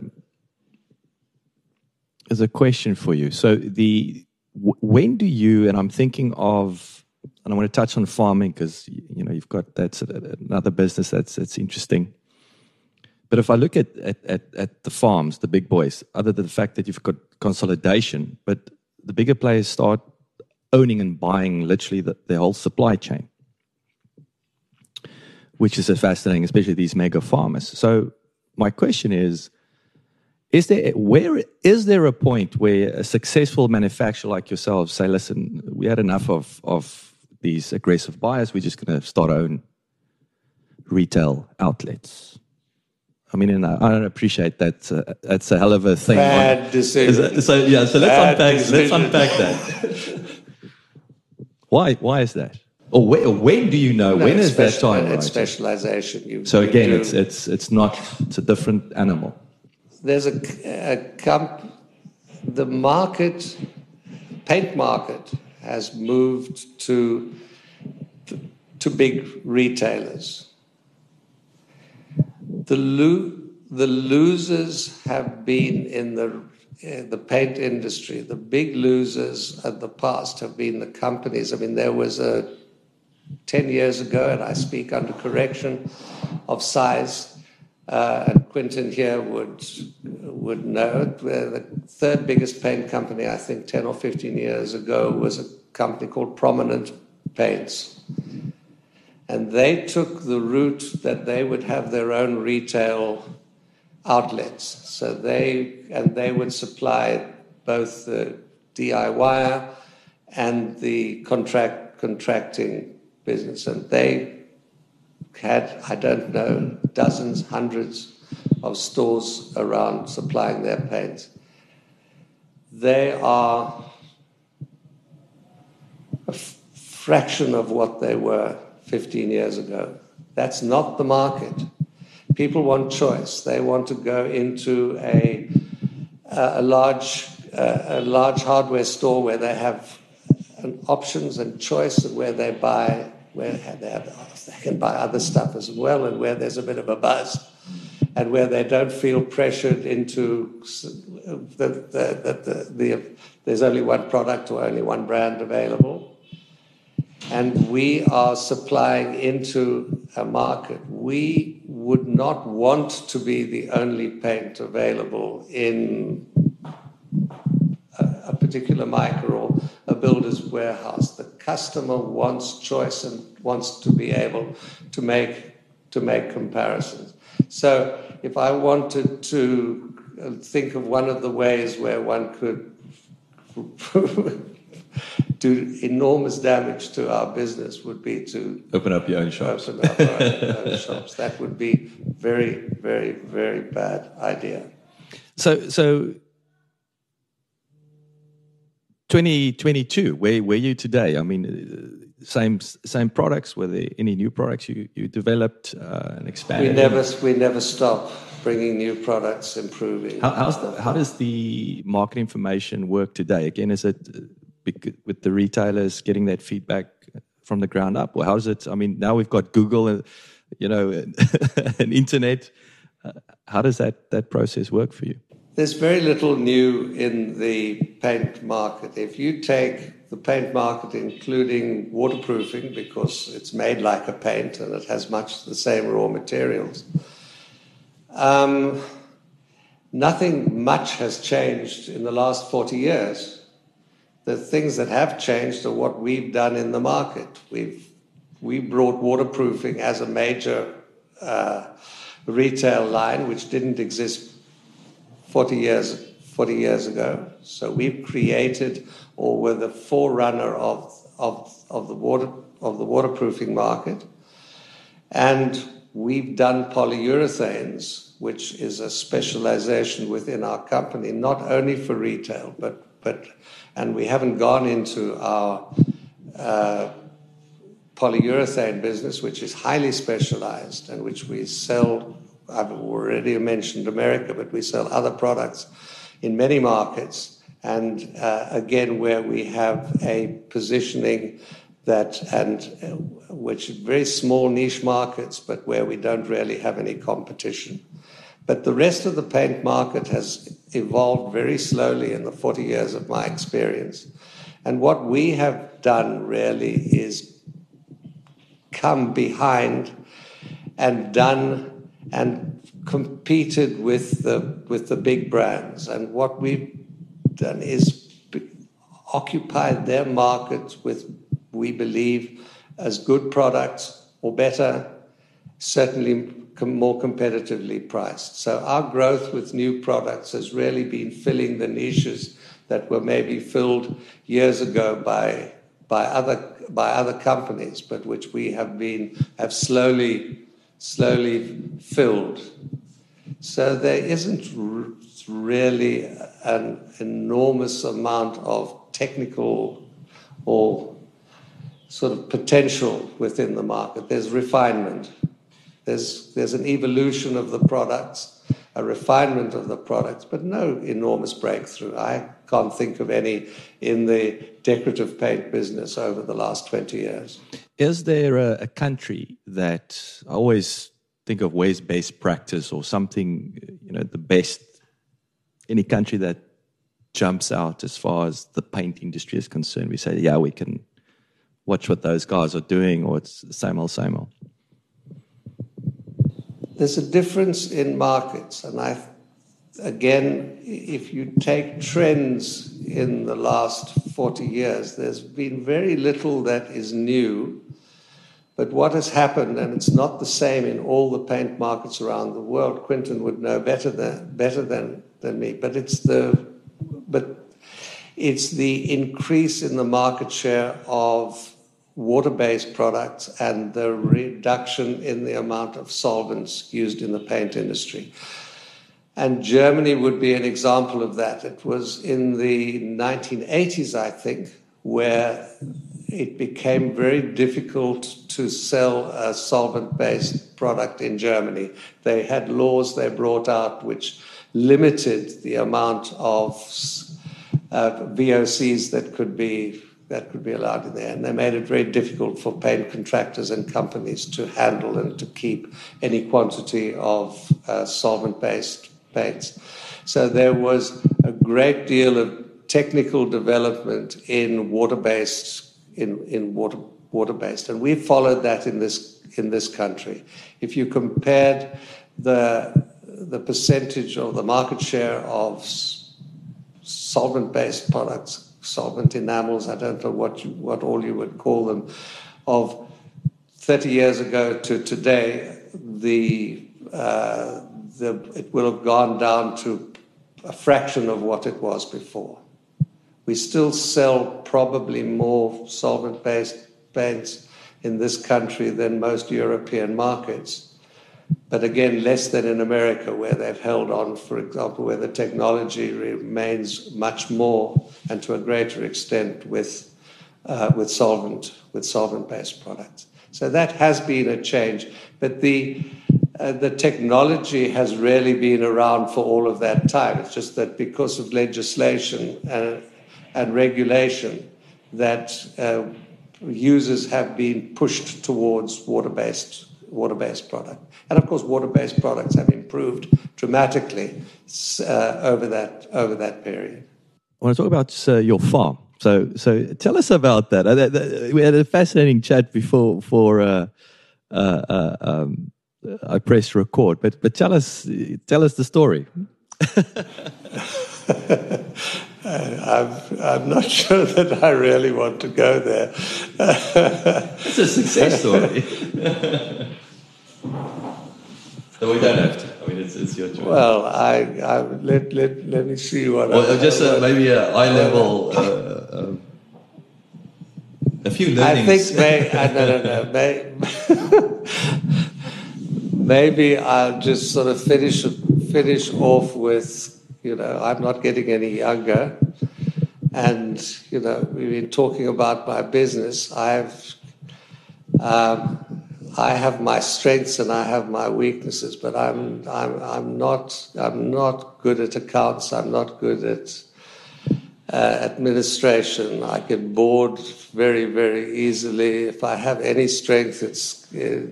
there's a question for you. So the when do you and I'm thinking of and I want to touch on farming because you know you've got that's another business that's that's interesting. But if I look at, at, at, at the farms, the big boys, other than the fact that you've got consolidation, but the bigger players start owning and buying literally the, the whole supply chain, which is fascinating, especially these mega farmers. So my question is, is there where is there a point where a successful manufacturer like yourself say, listen, we had enough of of these aggressive buyers, we're just going to start our own retail outlets? I mean, and I, I don't appreciate that. Uh, that's a hell of a thing. Bad decision. so yeah, so let's Bad unpack. Decision. Let's unpack that. why? Why is that? Or when, when do you know? No, when is that time? It's right? specialization. You, so again, do. it's it's it's not. It's a different animal. There's a, a comp, the market, paint market has moved to to big retailers the, lo- the losers have been in the, uh, the paint industry. The big losers of the past have been the companies. I mean, there was a 10 years ago, and I speak under correction of size, uh, and Quinton here would, would know the third biggest paint company, I think 10 or 15 years ago, was a company called Prominent Paints. And they took the route that they would have their own retail outlets. So they, and they would supply both the DIY and the contract, contracting business. And they had, I don't know, dozens, hundreds of stores around supplying their paints. They are a f- fraction of what they were 15 years ago. That's not the market. People want choice. They want to go into a, a, large, a large hardware store where they have options and choice and where they buy, where they, have, they can buy other stuff as well and where there's a bit of a buzz and where they don't feel pressured into the, the, the, the, there's only one product or only one brand available and we are supplying into a market. We would not want to be the only paint available in a, a particular Mica or a builder's warehouse. The customer wants choice and wants to be able to make to make comparisons. So if I wanted to uh, think of one of the ways where one could do enormous damage to our business would be to open up your own shops. Open up our own shops. That would be very, very, very bad idea. So, so 2022, where were you today? I mean, uh, same same products. Were there any new products you you developed uh, and expanded? We never we never stop bringing new products, improving. How, the, how does the market information work today? Again, is it with the retailers getting that feedback from the ground up? Well, how does it? I mean, now we've got Google and you know and internet. Uh, how does that that process work for you? There's very little new in the paint market. If you take the paint market, including waterproofing, because it's made like a paint and it has much the same raw materials. Um, nothing much has changed in the last 40 years the things that have changed are what we've done in the market. We've we brought waterproofing as a major uh, retail line, which didn't exist 40 years 40 years ago. So we've created, or were the forerunner of of of the water of the waterproofing market, and we've done polyurethanes, which is a specialization within our company, not only for retail, but but and we haven't gone into our uh, polyurethane business, which is highly specialized and which we sell. I've already mentioned America, but we sell other products in many markets. And uh, again, where we have a positioning that and uh, which very small niche markets, but where we don't really have any competition. But the rest of the paint market has evolved very slowly in the 40 years of my experience. And what we have done really is come behind and done and competed with the with the big brands. And what we've done is occupied their markets with, we believe, as good products or better, certainly more competitively priced. So our growth with new products has really been filling the niches that were maybe filled years ago by by other by other companies, but which we have been have slowly slowly filled. So there isn't really an enormous amount of technical or sort of potential within the market. There's refinement. There's, there's an evolution of the products, a refinement of the products, but no enormous breakthrough. I can't think of any in the decorative paint business over the last 20 years. Is there a, a country that I always think of ways based practice or something, you know, the best, any country that jumps out as far as the paint industry is concerned? We say, yeah, we can watch what those guys are doing, or it's same old, same old there's a difference in markets. And I, again, if you take trends in the last 40 years, there's been very little that is new. But what has happened, and it's not the same in all the paint markets around the world, Quinton would know better than, better than, than me, but it's the, but it's the increase in the market share of water based products and the reduction in the amount of solvents used in the paint industry. And Germany would be an example of that. It was in the 1980s, I think, where it became very difficult to sell a solvent based product in Germany. They had laws they brought out which limited the amount of uh, VOCs that could be that could be allowed in there. And they made it very difficult for paint contractors and companies to handle and to keep any quantity of uh, solvent based paints. So there was a great deal of technical development in water based in, in water water based. And we followed that in this in this country. If you compared the the percentage of the market share of solvent based products solvent enamels, I don't know what, you, what all you would call them, of 30 years ago to today, the, uh, the, it will have gone down to a fraction of what it was before. We still sell probably more solvent based paints in this country than most European markets but again, less than in America, where they've held on, for example, where the technology remains much more and to a greater extent with, uh, with solvent with solvent-based products. So that has been a change, but the uh, the technology has really been around for all of that time. It's just that because of legislation and, and regulation, that uh, users have been pushed towards water-based water-based product. And of course, water-based products have improved dramatically uh, over that over that period. I want to talk about uh, your farm. So, so tell us about that. Uh, we had a fascinating chat before for uh, uh, uh, um, I pressed record, but but tell us tell us the story. I'm, I'm not sure that I really want to go there. it's a success story. So we don't have to. I mean, it's, it's your choice. Well, I, I let, let, let me see what. Well, I, just uh, maybe a high level. Uh, uh, a few learnings. I think may, I, no, no, no, may, maybe I'll just sort of finish finish off with you know I'm not getting any younger, and you know we've been talking about my business. I've um, I have my strengths and I have my weaknesses, but I'm, I'm, I'm, not, I'm not good at accounts. I'm not good at uh, administration. I get bored very, very easily. If I have any strength, it's uh,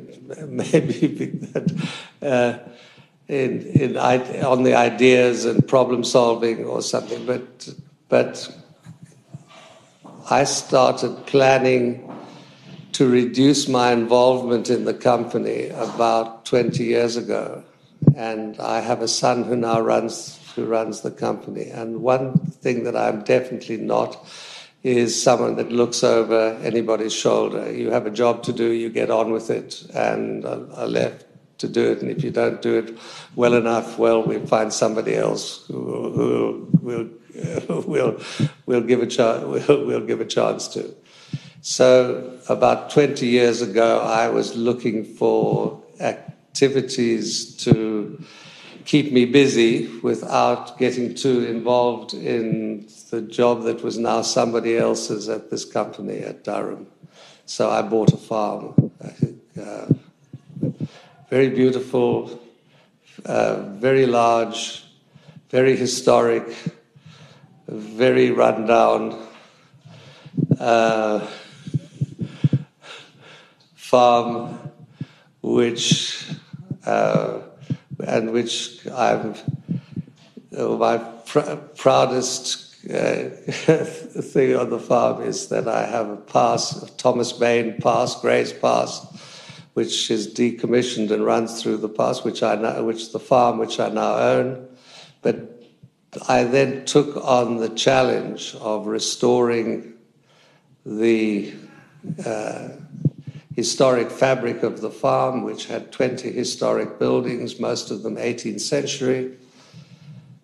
maybe that. Uh, in, in, on the ideas and problem solving or something, but but I started planning to reduce my involvement in the company about 20 years ago. And I have a son who now runs who runs the company. And one thing that I'm definitely not is someone that looks over anybody's shoulder. You have a job to do, you get on with it, and I left to do it. And if you don't do it well enough, well, we'll find somebody else who, who will we'll, we'll, give a chance, we'll, we'll give a chance to. So, about 20 years ago, I was looking for activities to keep me busy without getting too involved in the job that was now somebody else's at this company at Duram. So I bought a farm, uh, very beautiful, uh, very large, very historic, very rundown uh, farm, which uh, and which I'm uh, my pr- proudest uh, thing on the farm is that I have a pass, Thomas Bain Pass, Grey's Pass, which is decommissioned and runs through the pass, which I which the farm which I now own, but I then took on the challenge of restoring the uh, historic fabric of the farm, which had 20 historic buildings, most of them 18th century,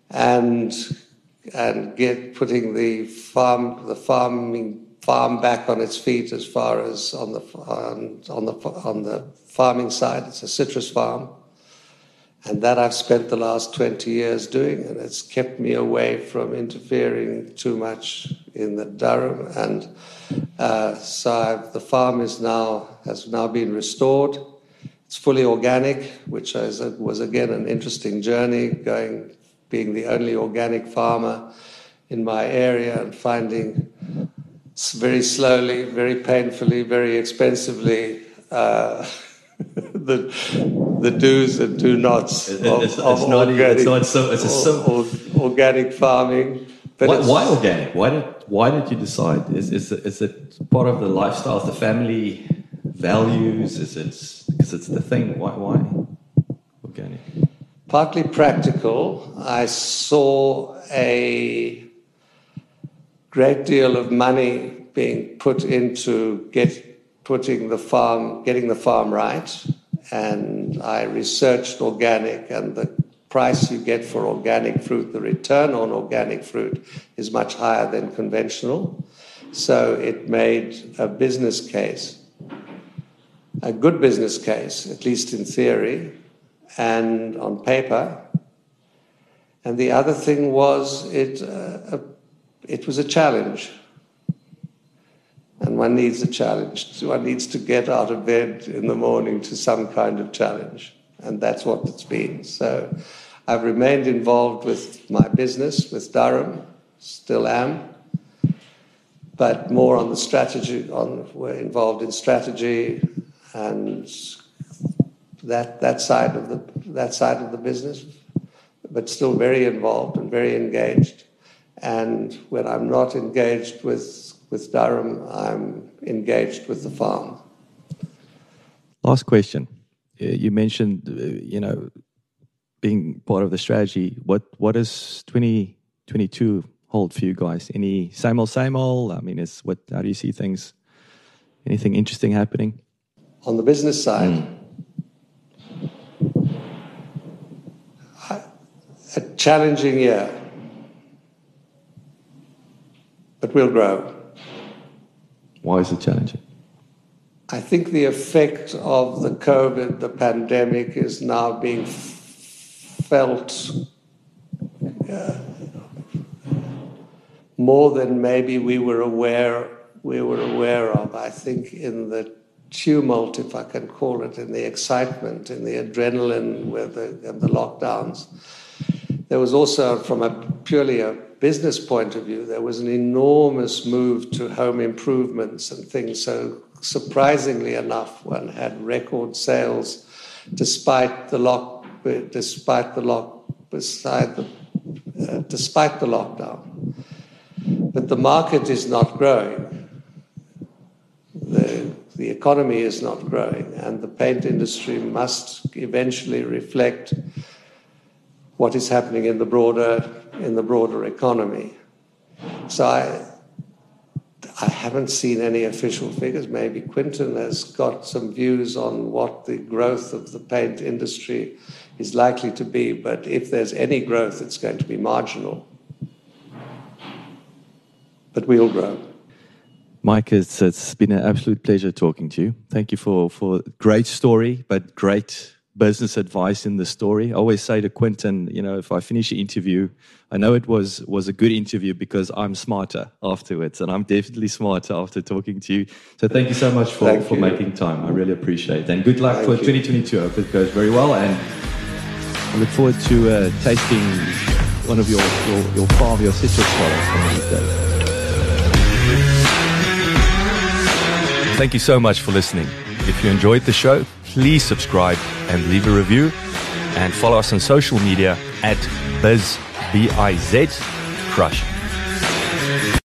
and and get putting the farm the farming farm back on its feet as far as on the on, on the on the farming side. It's a citrus farm and that I've spent the last 20 years doing, and it's kept me away from interfering too much in the Duram. And uh, so I've, the farm is now has now been restored. It's fully organic, which is, was again an interesting journey, going being the only organic farmer in my area and finding very slowly, very painfully, very expensively. Uh, the the do's and do nots of, it's, of it's not, organic, it's not so, it's a so, organic farming. But why, why, organic? Why did why did you decide? Is is it, is it part of the lifestyle, the family values? Is it because it's the thing? Why why organic? Partly practical. I saw a great deal of money being put into get putting the farm, getting the farm right. And I researched organic, and the price you get for organic fruit, the return on organic fruit, is much higher than conventional. So it made a business case, a good business case, at least in theory and on paper. And the other thing was it, uh, it was a challenge. And one needs a challenge. One needs to get out of bed in the morning to some kind of challenge. And that's what it's been. So I've remained involved with my business, with Duram, still am, but more on the strategy, on, we're involved in strategy and that, that, side of the, that side of the business, but still very involved and very engaged. And when I'm not engaged with with Duram, I'm engaged with the farm. Last question. Uh, you mentioned, uh, you know, being part of the strategy. What what does 2022 hold for you guys? Any same old, same old? I mean, is what? How do you see things? Anything interesting happening? On the business side, mm. a challenging year, but we'll grow. Why is it challenging? I think the effect of the COVID, the pandemic, is now being felt uh, more than maybe we were aware we were aware of. I think in the tumult, if I can call it, in the excitement, in the adrenaline with the, and the lockdowns, there was also, from a purely a business point of view, there was an enormous move to home improvements and things. So, surprisingly enough, one had record sales despite the lock, despite the lock, beside the, uh, despite the lockdown. But the market is not growing. The, the economy is not growing, and the paint industry must eventually reflect what is happening in the broader in the broader economy. So I I haven't seen any official figures. Maybe Quinton has got some views on what the growth of the paint industry is likely to be, but if there's any growth, it's going to be marginal. But we'll grow. Mike, it's, it's been an absolute pleasure talking to you. Thank you for, for great story, but great business advice in the story. I always say to Quentin, you know, if I finish an interview, I know it was was a good interview because I'm smarter afterwards, and I'm definitely smarter after talking to you. So thank you so much for, for making time. I really appreciate it, and good luck thank for you. 2022. I hope it goes very well, and I look forward to uh, tasting one of your your, your farm, your citrus products one of these days. Thank you so much for listening. If you enjoyed the show, please subscribe and leave a review. And follow us on social media at Biz, B-I-Z, Crush.